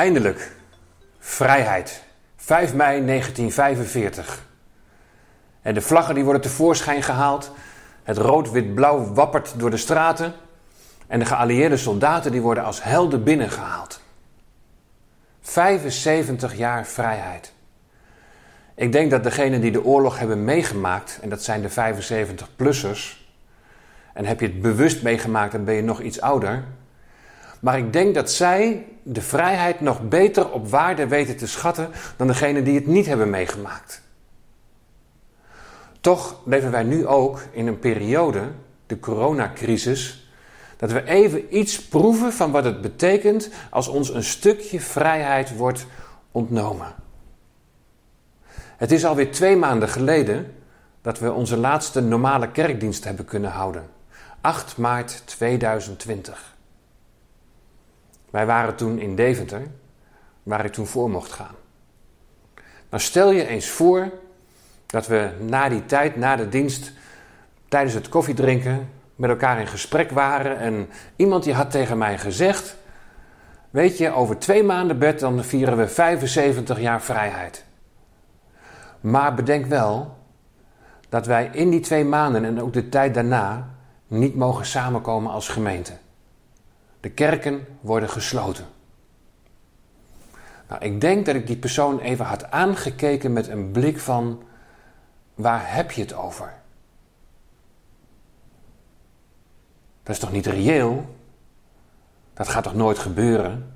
Eindelijk. Vrijheid. 5 mei 1945. En de vlaggen die worden tevoorschijn gehaald. Het rood-wit-blauw wappert door de straten. En de geallieerde soldaten die worden als helden binnengehaald. 75 jaar vrijheid. Ik denk dat degenen die de oorlog hebben meegemaakt, en dat zijn de 75-plussers, en heb je het bewust meegemaakt, dan ben je nog iets ouder. Maar ik denk dat zij de vrijheid nog beter op waarde weten te schatten dan degenen die het niet hebben meegemaakt. Toch leven wij nu ook in een periode, de coronacrisis, dat we even iets proeven van wat het betekent als ons een stukje vrijheid wordt ontnomen. Het is alweer twee maanden geleden dat we onze laatste normale kerkdienst hebben kunnen houden. 8 maart 2020. Wij waren toen in Deventer, waar ik toen voor mocht gaan. Nou stel je eens voor dat we na die tijd, na de dienst, tijdens het koffiedrinken met elkaar in gesprek waren en iemand die had tegen mij gezegd: Weet je, over twee maanden bed dan vieren we 75 jaar vrijheid. Maar bedenk wel dat wij in die twee maanden en ook de tijd daarna niet mogen samenkomen als gemeente. De kerken worden gesloten. Nou, ik denk dat ik die persoon even had aangekeken met een blik van waar heb je het over? Dat is toch niet reëel? Dat gaat toch nooit gebeuren?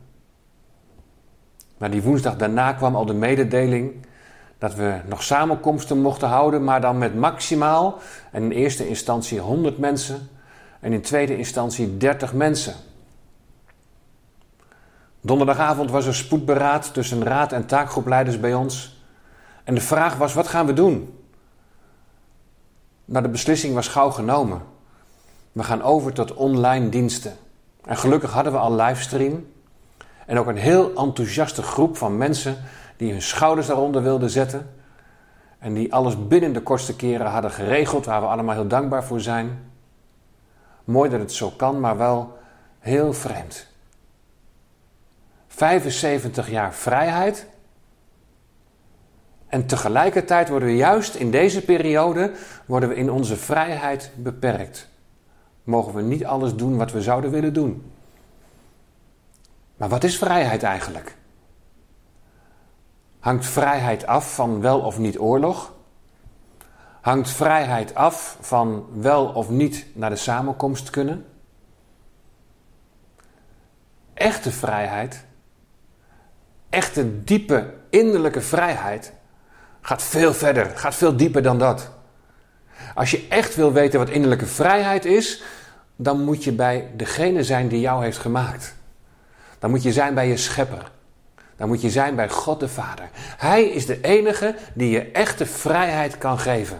Maar die woensdag daarna kwam al de mededeling dat we nog samenkomsten mochten houden, maar dan met maximaal, en in eerste instantie 100 mensen en in tweede instantie 30 mensen. Donderdagavond was er spoedberaad tussen raad en taakgroepleiders bij ons. En de vraag was: wat gaan we doen? Nou, de beslissing was gauw genomen. We gaan over tot online diensten. En gelukkig hadden we al livestream. En ook een heel enthousiaste groep van mensen die hun schouders daaronder wilden zetten. En die alles binnen de kortste keren hadden geregeld, waar we allemaal heel dankbaar voor zijn. Mooi dat het zo kan, maar wel heel vreemd. 75 jaar vrijheid. En tegelijkertijd worden we juist in deze periode worden we in onze vrijheid beperkt. Mogen we niet alles doen wat we zouden willen doen. Maar wat is vrijheid eigenlijk? Hangt vrijheid af van wel of niet oorlog? Hangt vrijheid af van wel of niet naar de samenkomst kunnen? Echte vrijheid, echte diepe innerlijke vrijheid, gaat veel verder, gaat veel dieper dan dat. Als je echt wil weten wat innerlijke vrijheid is, dan moet je bij degene zijn die jou heeft gemaakt. Dan moet je zijn bij je schepper. Dan moet je zijn bij God de Vader. Hij is de enige die je echte vrijheid kan geven.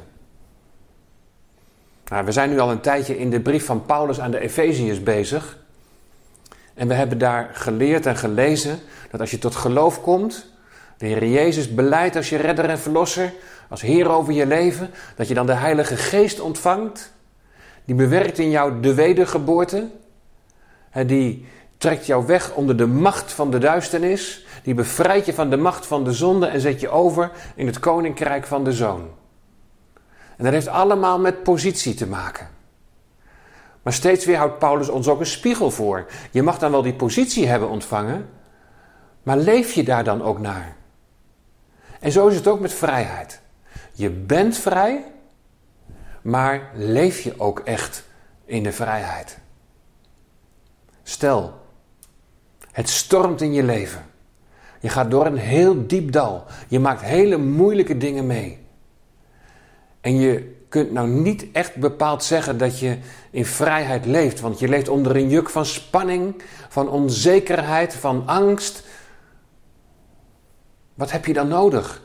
Nou, we zijn nu al een tijdje in de brief van Paulus aan de Efeziërs bezig. En we hebben daar geleerd en gelezen dat als je tot geloof komt, de Heer Jezus beleidt als je redder en verlosser, als Heer over je leven, dat je dan de Heilige Geest ontvangt. Die bewerkt in jou de wedergeboorte. Die trekt jou weg onder de macht van de duisternis. Die bevrijdt je van de macht van de zonde en zet je over in het koninkrijk van de zoon. En dat heeft allemaal met positie te maken. Maar steeds weer houdt Paulus ons ook een spiegel voor. Je mag dan wel die positie hebben ontvangen, maar leef je daar dan ook naar? En zo is het ook met vrijheid. Je bent vrij, maar leef je ook echt in de vrijheid? Stel, het stormt in je leven. Je gaat door een heel diep dal. Je maakt hele moeilijke dingen mee. En je kunt nou niet echt bepaald zeggen dat je in vrijheid leeft, want je leeft onder een juk van spanning, van onzekerheid, van angst. Wat heb je dan nodig?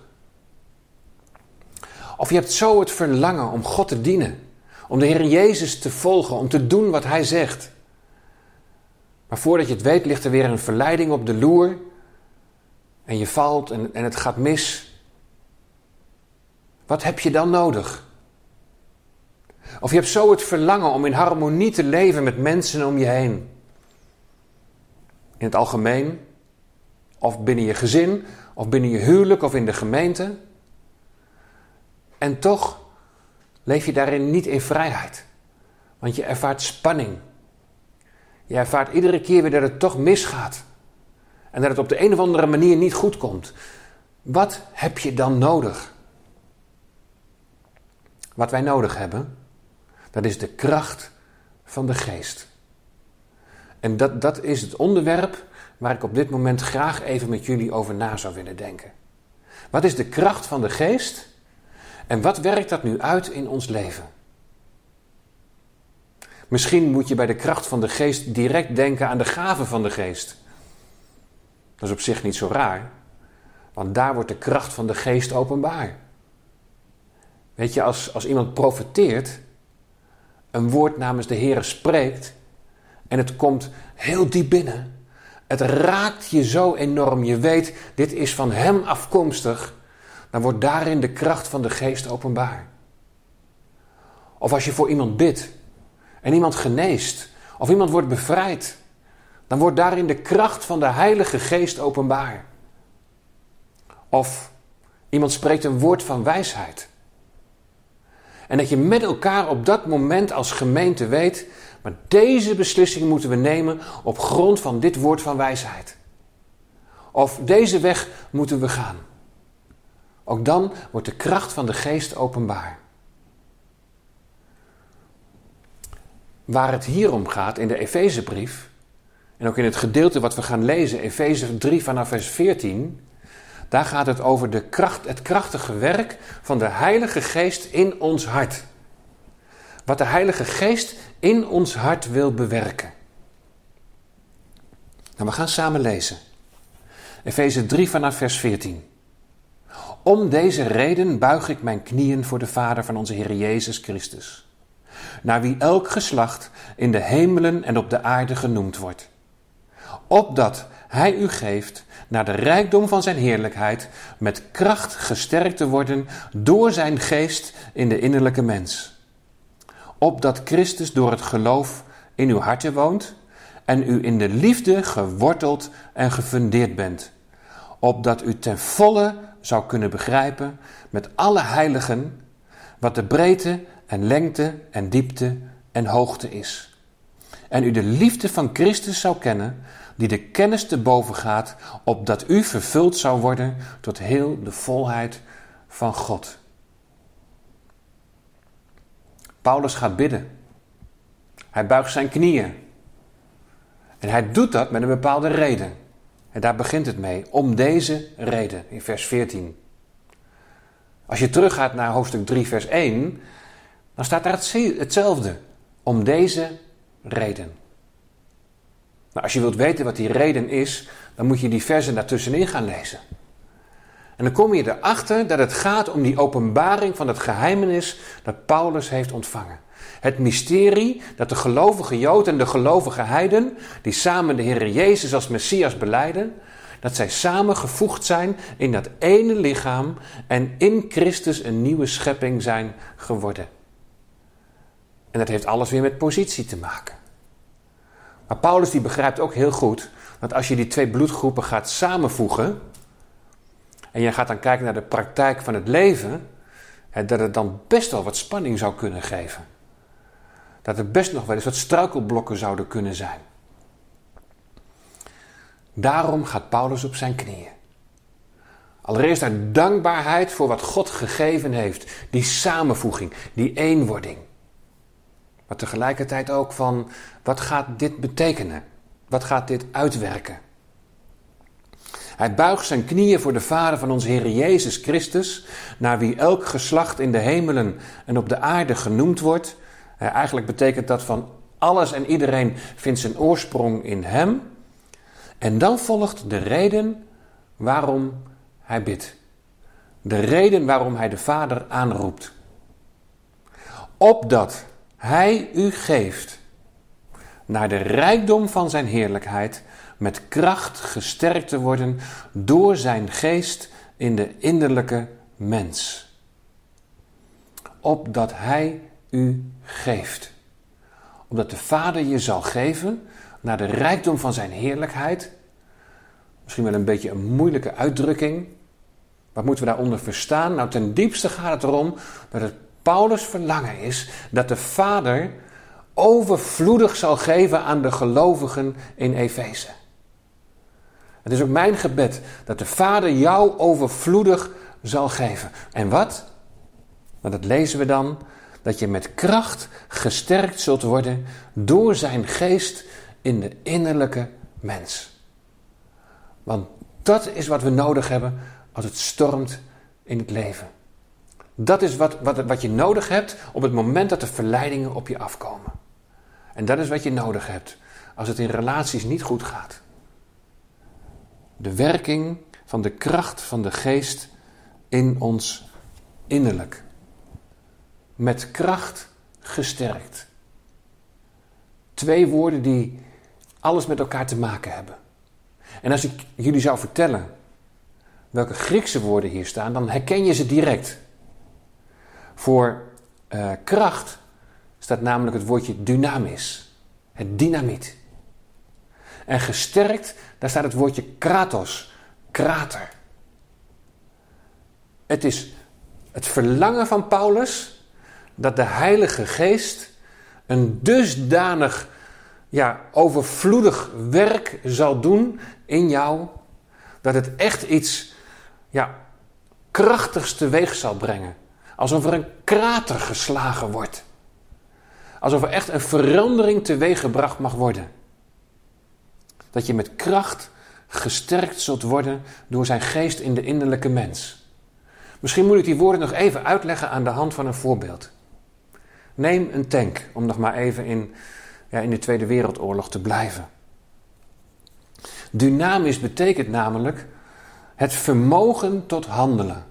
Of je hebt zo het verlangen om God te dienen, om de Heer Jezus te volgen, om te doen wat Hij zegt. Maar voordat je het weet, ligt er weer een verleiding op de loer. En je valt en, en het gaat mis. Wat heb je dan nodig? Of je hebt zo het verlangen om in harmonie te leven met mensen om je heen. In het algemeen, of binnen je gezin, of binnen je huwelijk of in de gemeente. En toch leef je daarin niet in vrijheid. Want je ervaart spanning. Je ervaart iedere keer weer dat het toch misgaat. En dat het op de een of andere manier niet goed komt. Wat heb je dan nodig? Wat wij nodig hebben, dat is de kracht van de geest. En dat, dat is het onderwerp waar ik op dit moment graag even met jullie over na zou willen denken. Wat is de kracht van de geest en wat werkt dat nu uit in ons leven? Misschien moet je bij de kracht van de geest direct denken aan de gaven van de geest. Dat is op zich niet zo raar, want daar wordt de kracht van de geest openbaar. Weet je, als, als iemand profeteert, een woord namens de Heer spreekt en het komt heel diep binnen. Het raakt je zo enorm. Je weet, dit is van Hem afkomstig. Dan wordt daarin de kracht van de geest openbaar. Of als je voor iemand bidt en iemand geneest, of iemand wordt bevrijd, dan wordt daarin de kracht van de Heilige Geest openbaar. Of iemand spreekt een woord van wijsheid. En dat je met elkaar op dat moment als gemeente weet, maar deze beslissing moeten we nemen op grond van dit woord van wijsheid. Of deze weg moeten we gaan. Ook dan wordt de kracht van de geest openbaar. Waar het hier om gaat in de Efezebrief, en ook in het gedeelte wat we gaan lezen, Efeze 3 vanaf vers 14, daar gaat het over de kracht, het krachtige werk van de Heilige Geest in ons hart. Wat de Heilige Geest in ons hart wil bewerken. Nou, we gaan samen lezen. Efeze 3 vanaf vers 14. Om deze reden buig ik mijn knieën voor de Vader van onze Heer Jezus Christus, naar wie elk geslacht in de hemelen en op de aarde genoemd wordt, opdat Hij u geeft naar de rijkdom van Zijn heerlijkheid met kracht gesterkt te worden door Zijn geest in de innerlijke mens, opdat Christus door het geloof in uw harten woont en u in de liefde geworteld en gefundeerd bent, opdat u ten volle zou kunnen begrijpen met alle heiligen wat de breedte en lengte en diepte en hoogte is. En u de liefde van Christus zou kennen, die de kennis te boven gaat, opdat u vervuld zou worden tot heel de volheid van God. Paulus gaat bidden. Hij buigt zijn knieën. En hij doet dat met een bepaalde reden. En daar begint het mee. Om deze reden, in vers 14. Als je teruggaat naar hoofdstuk 3, vers 1, dan staat daar hetzelfde. Om deze reden. Nou, als je wilt weten wat die reden is, dan moet je die versen daartussenin gaan lezen. En dan kom je erachter dat het gaat om die openbaring van het geheimenis dat Paulus heeft ontvangen. Het mysterie dat de gelovige Jood en de gelovige Heiden, die samen de Heer Jezus als Messias beleiden, dat zij samen gevoegd zijn in dat ene lichaam en in Christus een nieuwe schepping zijn geworden. En dat heeft alles weer met positie te maken. Maar Paulus die begrijpt ook heel goed dat als je die twee bloedgroepen gaat samenvoegen en je gaat dan kijken naar de praktijk van het leven, dat het dan best wel wat spanning zou kunnen geven dat er best nog wel eens wat struikelblokken zouden kunnen zijn. Daarom gaat Paulus op zijn knieën. Allereerst uit dankbaarheid voor wat God gegeven heeft, die samenvoeging, die eenwording. Maar tegelijkertijd ook van wat gaat dit betekenen? Wat gaat dit uitwerken? Hij buigt zijn knieën voor de Vader van onze Heer Jezus Christus, naar wie elk geslacht in de hemelen en op de aarde genoemd wordt, Eigenlijk betekent dat van alles en iedereen vindt zijn oorsprong in Hem. En dan volgt de reden waarom hij bidt. De reden waarom hij de Vader aanroept. Opdat Hij u geeft naar de rijkdom van Zijn heerlijkheid met kracht gesterkt te worden door Zijn geest in de innerlijke mens. Opdat Hij u geeft. Omdat de Vader je zal geven naar de rijkdom van zijn heerlijkheid. Misschien wel een beetje een moeilijke uitdrukking. Wat moeten we daaronder verstaan? Nou, ten diepste gaat het erom dat het Paulus' verlangen is dat de Vader overvloedig zal geven aan de gelovigen in Efeze. Het is ook mijn gebed dat de Vader jou overvloedig zal geven. En wat? Want dat lezen we dan. Dat je met kracht gesterkt zult worden door zijn geest in de innerlijke mens. Want dat is wat we nodig hebben als het stormt in het leven. Dat is wat, wat, wat je nodig hebt op het moment dat de verleidingen op je afkomen. En dat is wat je nodig hebt als het in relaties niet goed gaat. De werking van de kracht van de geest in ons innerlijk. Met kracht gesterkt. Twee woorden die alles met elkaar te maken hebben. En als ik jullie zou vertellen welke Griekse woorden hier staan, dan herken je ze direct. Voor uh, kracht staat namelijk het woordje dynamis, het dynamiet. En gesterkt, daar staat het woordje kratos, krater. Het is het verlangen van Paulus dat de Heilige Geest een dusdanig ja, overvloedig werk zal doen in jou, dat het echt iets ja, krachtigs teweeg zal brengen. Alsof er een krater geslagen wordt. Alsof er echt een verandering teweeggebracht mag worden. Dat je met kracht gesterkt zult worden door zijn geest in de innerlijke mens. Misschien moet ik die woorden nog even uitleggen aan de hand van een voorbeeld. Neem een tank, om nog maar even in, ja, in de Tweede Wereldoorlog te blijven. Dynamisch betekent namelijk het vermogen tot handelen.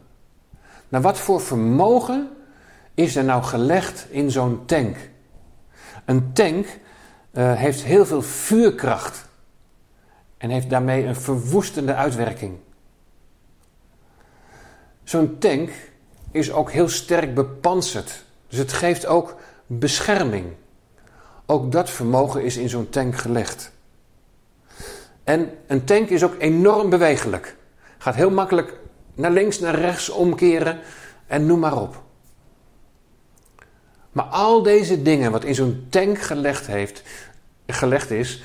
Nou, wat voor vermogen is er nou gelegd in zo'n tank? Een tank uh, heeft heel veel vuurkracht en heeft daarmee een verwoestende uitwerking. Zo'n tank is ook heel sterk bepanserd, dus het geeft ook bescherming. Ook dat vermogen is in zo'n tank gelegd. En een tank is ook enorm bewegelijk. Gaat heel makkelijk naar links, naar rechts omkeren en noem maar op. Maar al deze dingen wat in zo'n tank gelegd, heeft, gelegd is,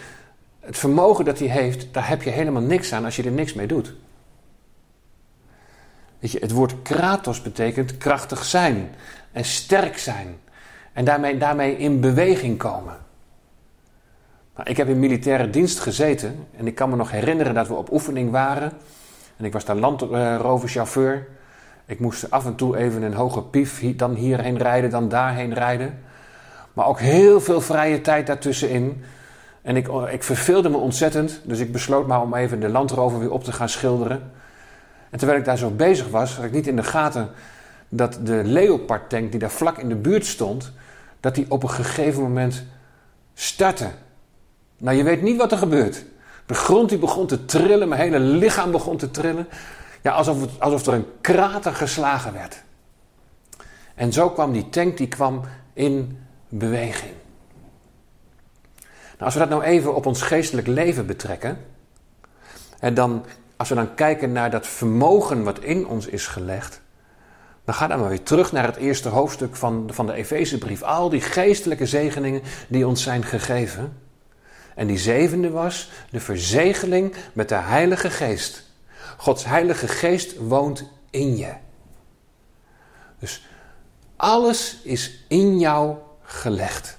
het vermogen dat hij heeft, daar heb je helemaal niks aan als je er niks mee doet. Weet je, het woord kratos betekent krachtig zijn en sterk zijn. En daarmee, daarmee in beweging komen. Nou, ik heb in militaire dienst gezeten en ik kan me nog herinneren dat we op oefening waren. En ik was daar landroverchauffeur. Ik moest af en toe even een hoge pief, dan hierheen rijden, dan daarheen rijden. Maar ook heel veel vrije tijd daartussenin. En ik, ik verveelde me ontzettend, dus ik besloot maar om even de landrover weer op te gaan schilderen. En terwijl ik daar zo bezig was, had ik niet in de gaten dat de Leopard tank die daar vlak in de buurt stond, dat die op een gegeven moment startte. Nou, je weet niet wat er gebeurt. De grond die begon te trillen, mijn hele lichaam begon te trillen. Ja, alsof, het, alsof er een krater geslagen werd. En zo kwam die tank, die kwam in beweging. Nou, als we dat nou even op ons geestelijk leven betrekken, en dan, als we dan kijken naar dat vermogen wat in ons is gelegd, dan ga dan maar weer terug naar het eerste hoofdstuk van, van de Efezebrief. Al die geestelijke zegeningen die ons zijn gegeven. En die zevende was de verzegeling met de Heilige Geest. Gods Heilige Geest woont in je. Dus alles is in jou gelegd.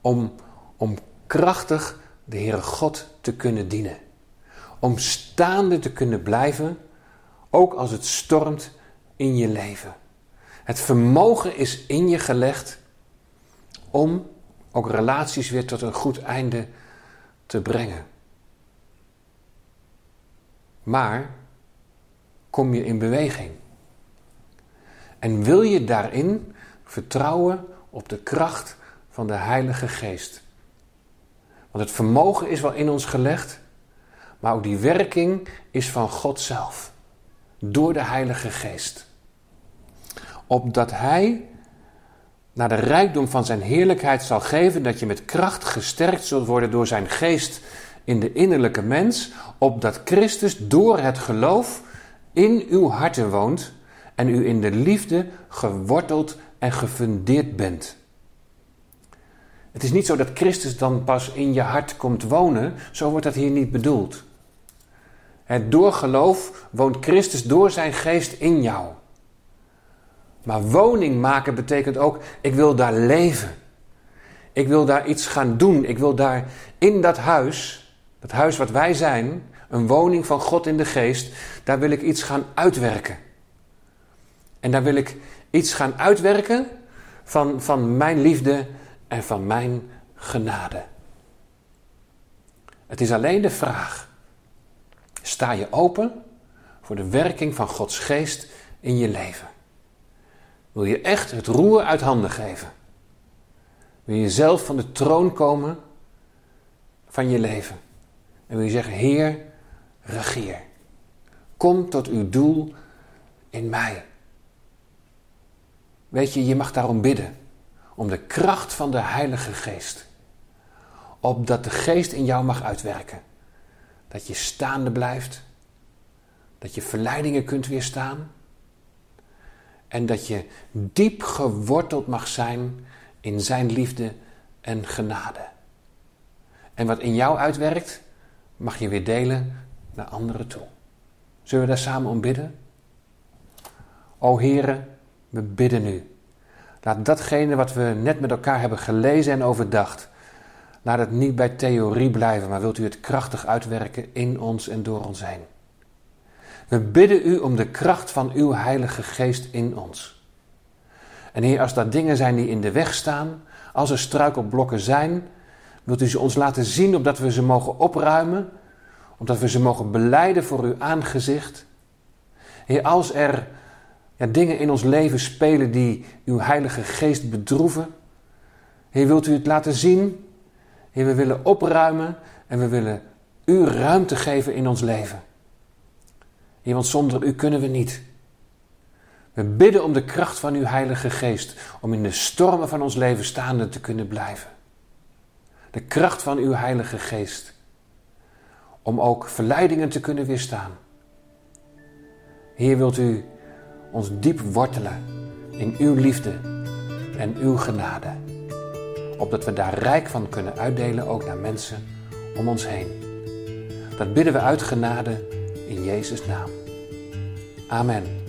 Om, om krachtig de Heere God te kunnen dienen. Om staande te kunnen blijven, ook als het stormt in je leven. Het vermogen is in je gelegd om ook relaties weer tot een goed einde te brengen. Maar kom je in beweging? En wil je daarin vertrouwen op de kracht van de Heilige Geest? Want het vermogen is wel in ons gelegd, maar ook die werking is van God zelf, door de Heilige Geest. Opdat Hij naar de rijkdom van zijn heerlijkheid zal geven, dat je met kracht gesterkt zult worden door zijn geest in de innerlijke mens, opdat Christus door het geloof in uw harten woont en u in de liefde geworteld en gefundeerd bent. Het is niet zo dat Christus dan pas in je hart komt wonen, zo wordt dat hier niet bedoeld. Het door geloof woont Christus door zijn geest in jou. Maar woning maken betekent ook, ik wil daar leven. Ik wil daar iets gaan doen. Ik wil daar in dat huis, dat huis wat wij zijn, een woning van God in de geest, daar wil ik iets gaan uitwerken. En daar wil ik iets gaan uitwerken van, van mijn liefde en van mijn genade. Het is alleen de vraag: sta je open voor de werking van Gods geest in je leven? Wil je echt het roer uit handen geven? Wil je zelf van de troon komen van je leven? En wil je zeggen: Heer, regeer. Kom tot uw doel in mij. Weet je, je mag daarom bidden. Om de kracht van de Heilige Geest. Opdat de Geest in jou mag uitwerken. Dat je staande blijft. Dat je verleidingen kunt weerstaan. En dat je diep geworteld mag zijn in Zijn liefde en genade. En wat in jou uitwerkt, mag je weer delen naar anderen toe. Zullen we daar samen om bidden? O Heere, we bidden nu. Laat datgene wat we net met elkaar hebben gelezen en overdacht, laat het niet bij theorie blijven, maar wilt u het krachtig uitwerken in ons en door ons heen. We bidden u om de kracht van uw Heilige Geest in ons. En Heer, als dat dingen zijn die in de weg staan, als er struikelblokken zijn, wilt u ze ons laten zien opdat we ze mogen opruimen, opdat we ze mogen beleiden voor uw aangezicht. Heer, als er dingen in ons leven spelen die uw Heilige Geest bedroeven, Heer, wilt u het laten zien? Heer, we willen opruimen en we willen u ruimte geven in ons leven. Heer, want zonder u kunnen we niet. We bidden om de kracht van uw Heilige Geest om in de stormen van ons leven staande te kunnen blijven. De kracht van uw Heilige Geest om ook verleidingen te kunnen weerstaan. Heer, wilt u ons diep wortelen in uw liefde en uw genade, opdat we daar rijk van kunnen uitdelen ook naar mensen om ons heen. Dat bidden we uit genade in Jezus' naam. Amen.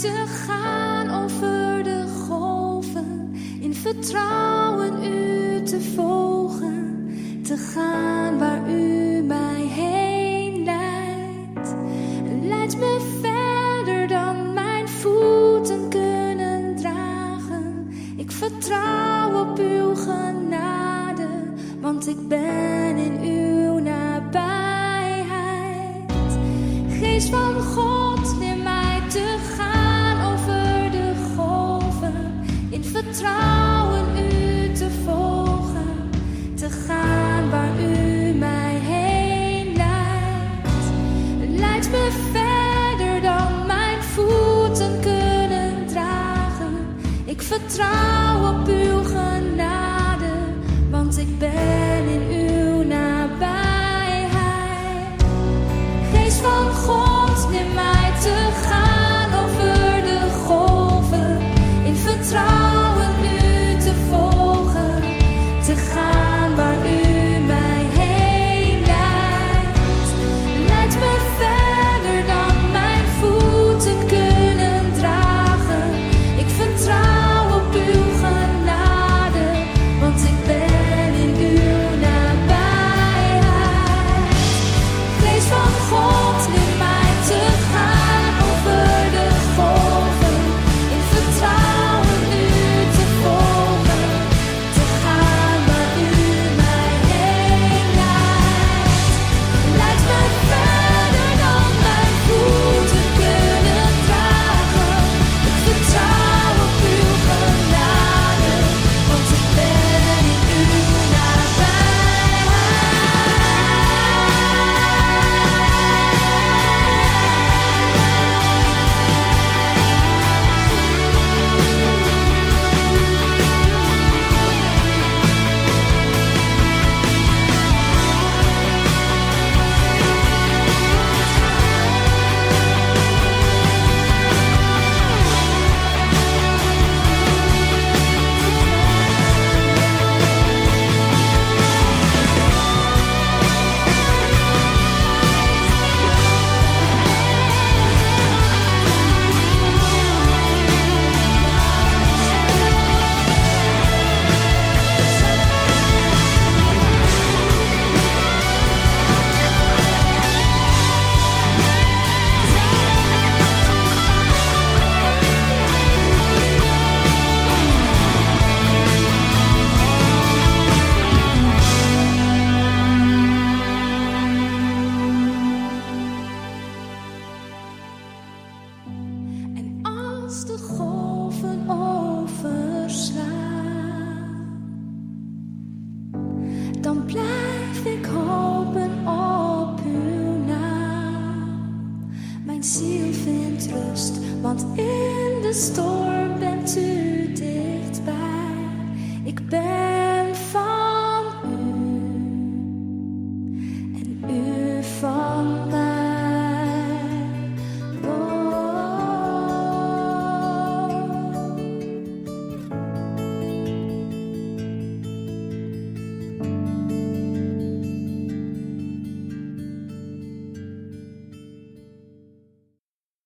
te gaan over de golven, in vertrouwen u te volgen, te gaan waar u mij heen leidt. Leid me verder dan mijn voeten kunnen dragen. Ik vertrouw op uw genade, want ik ben.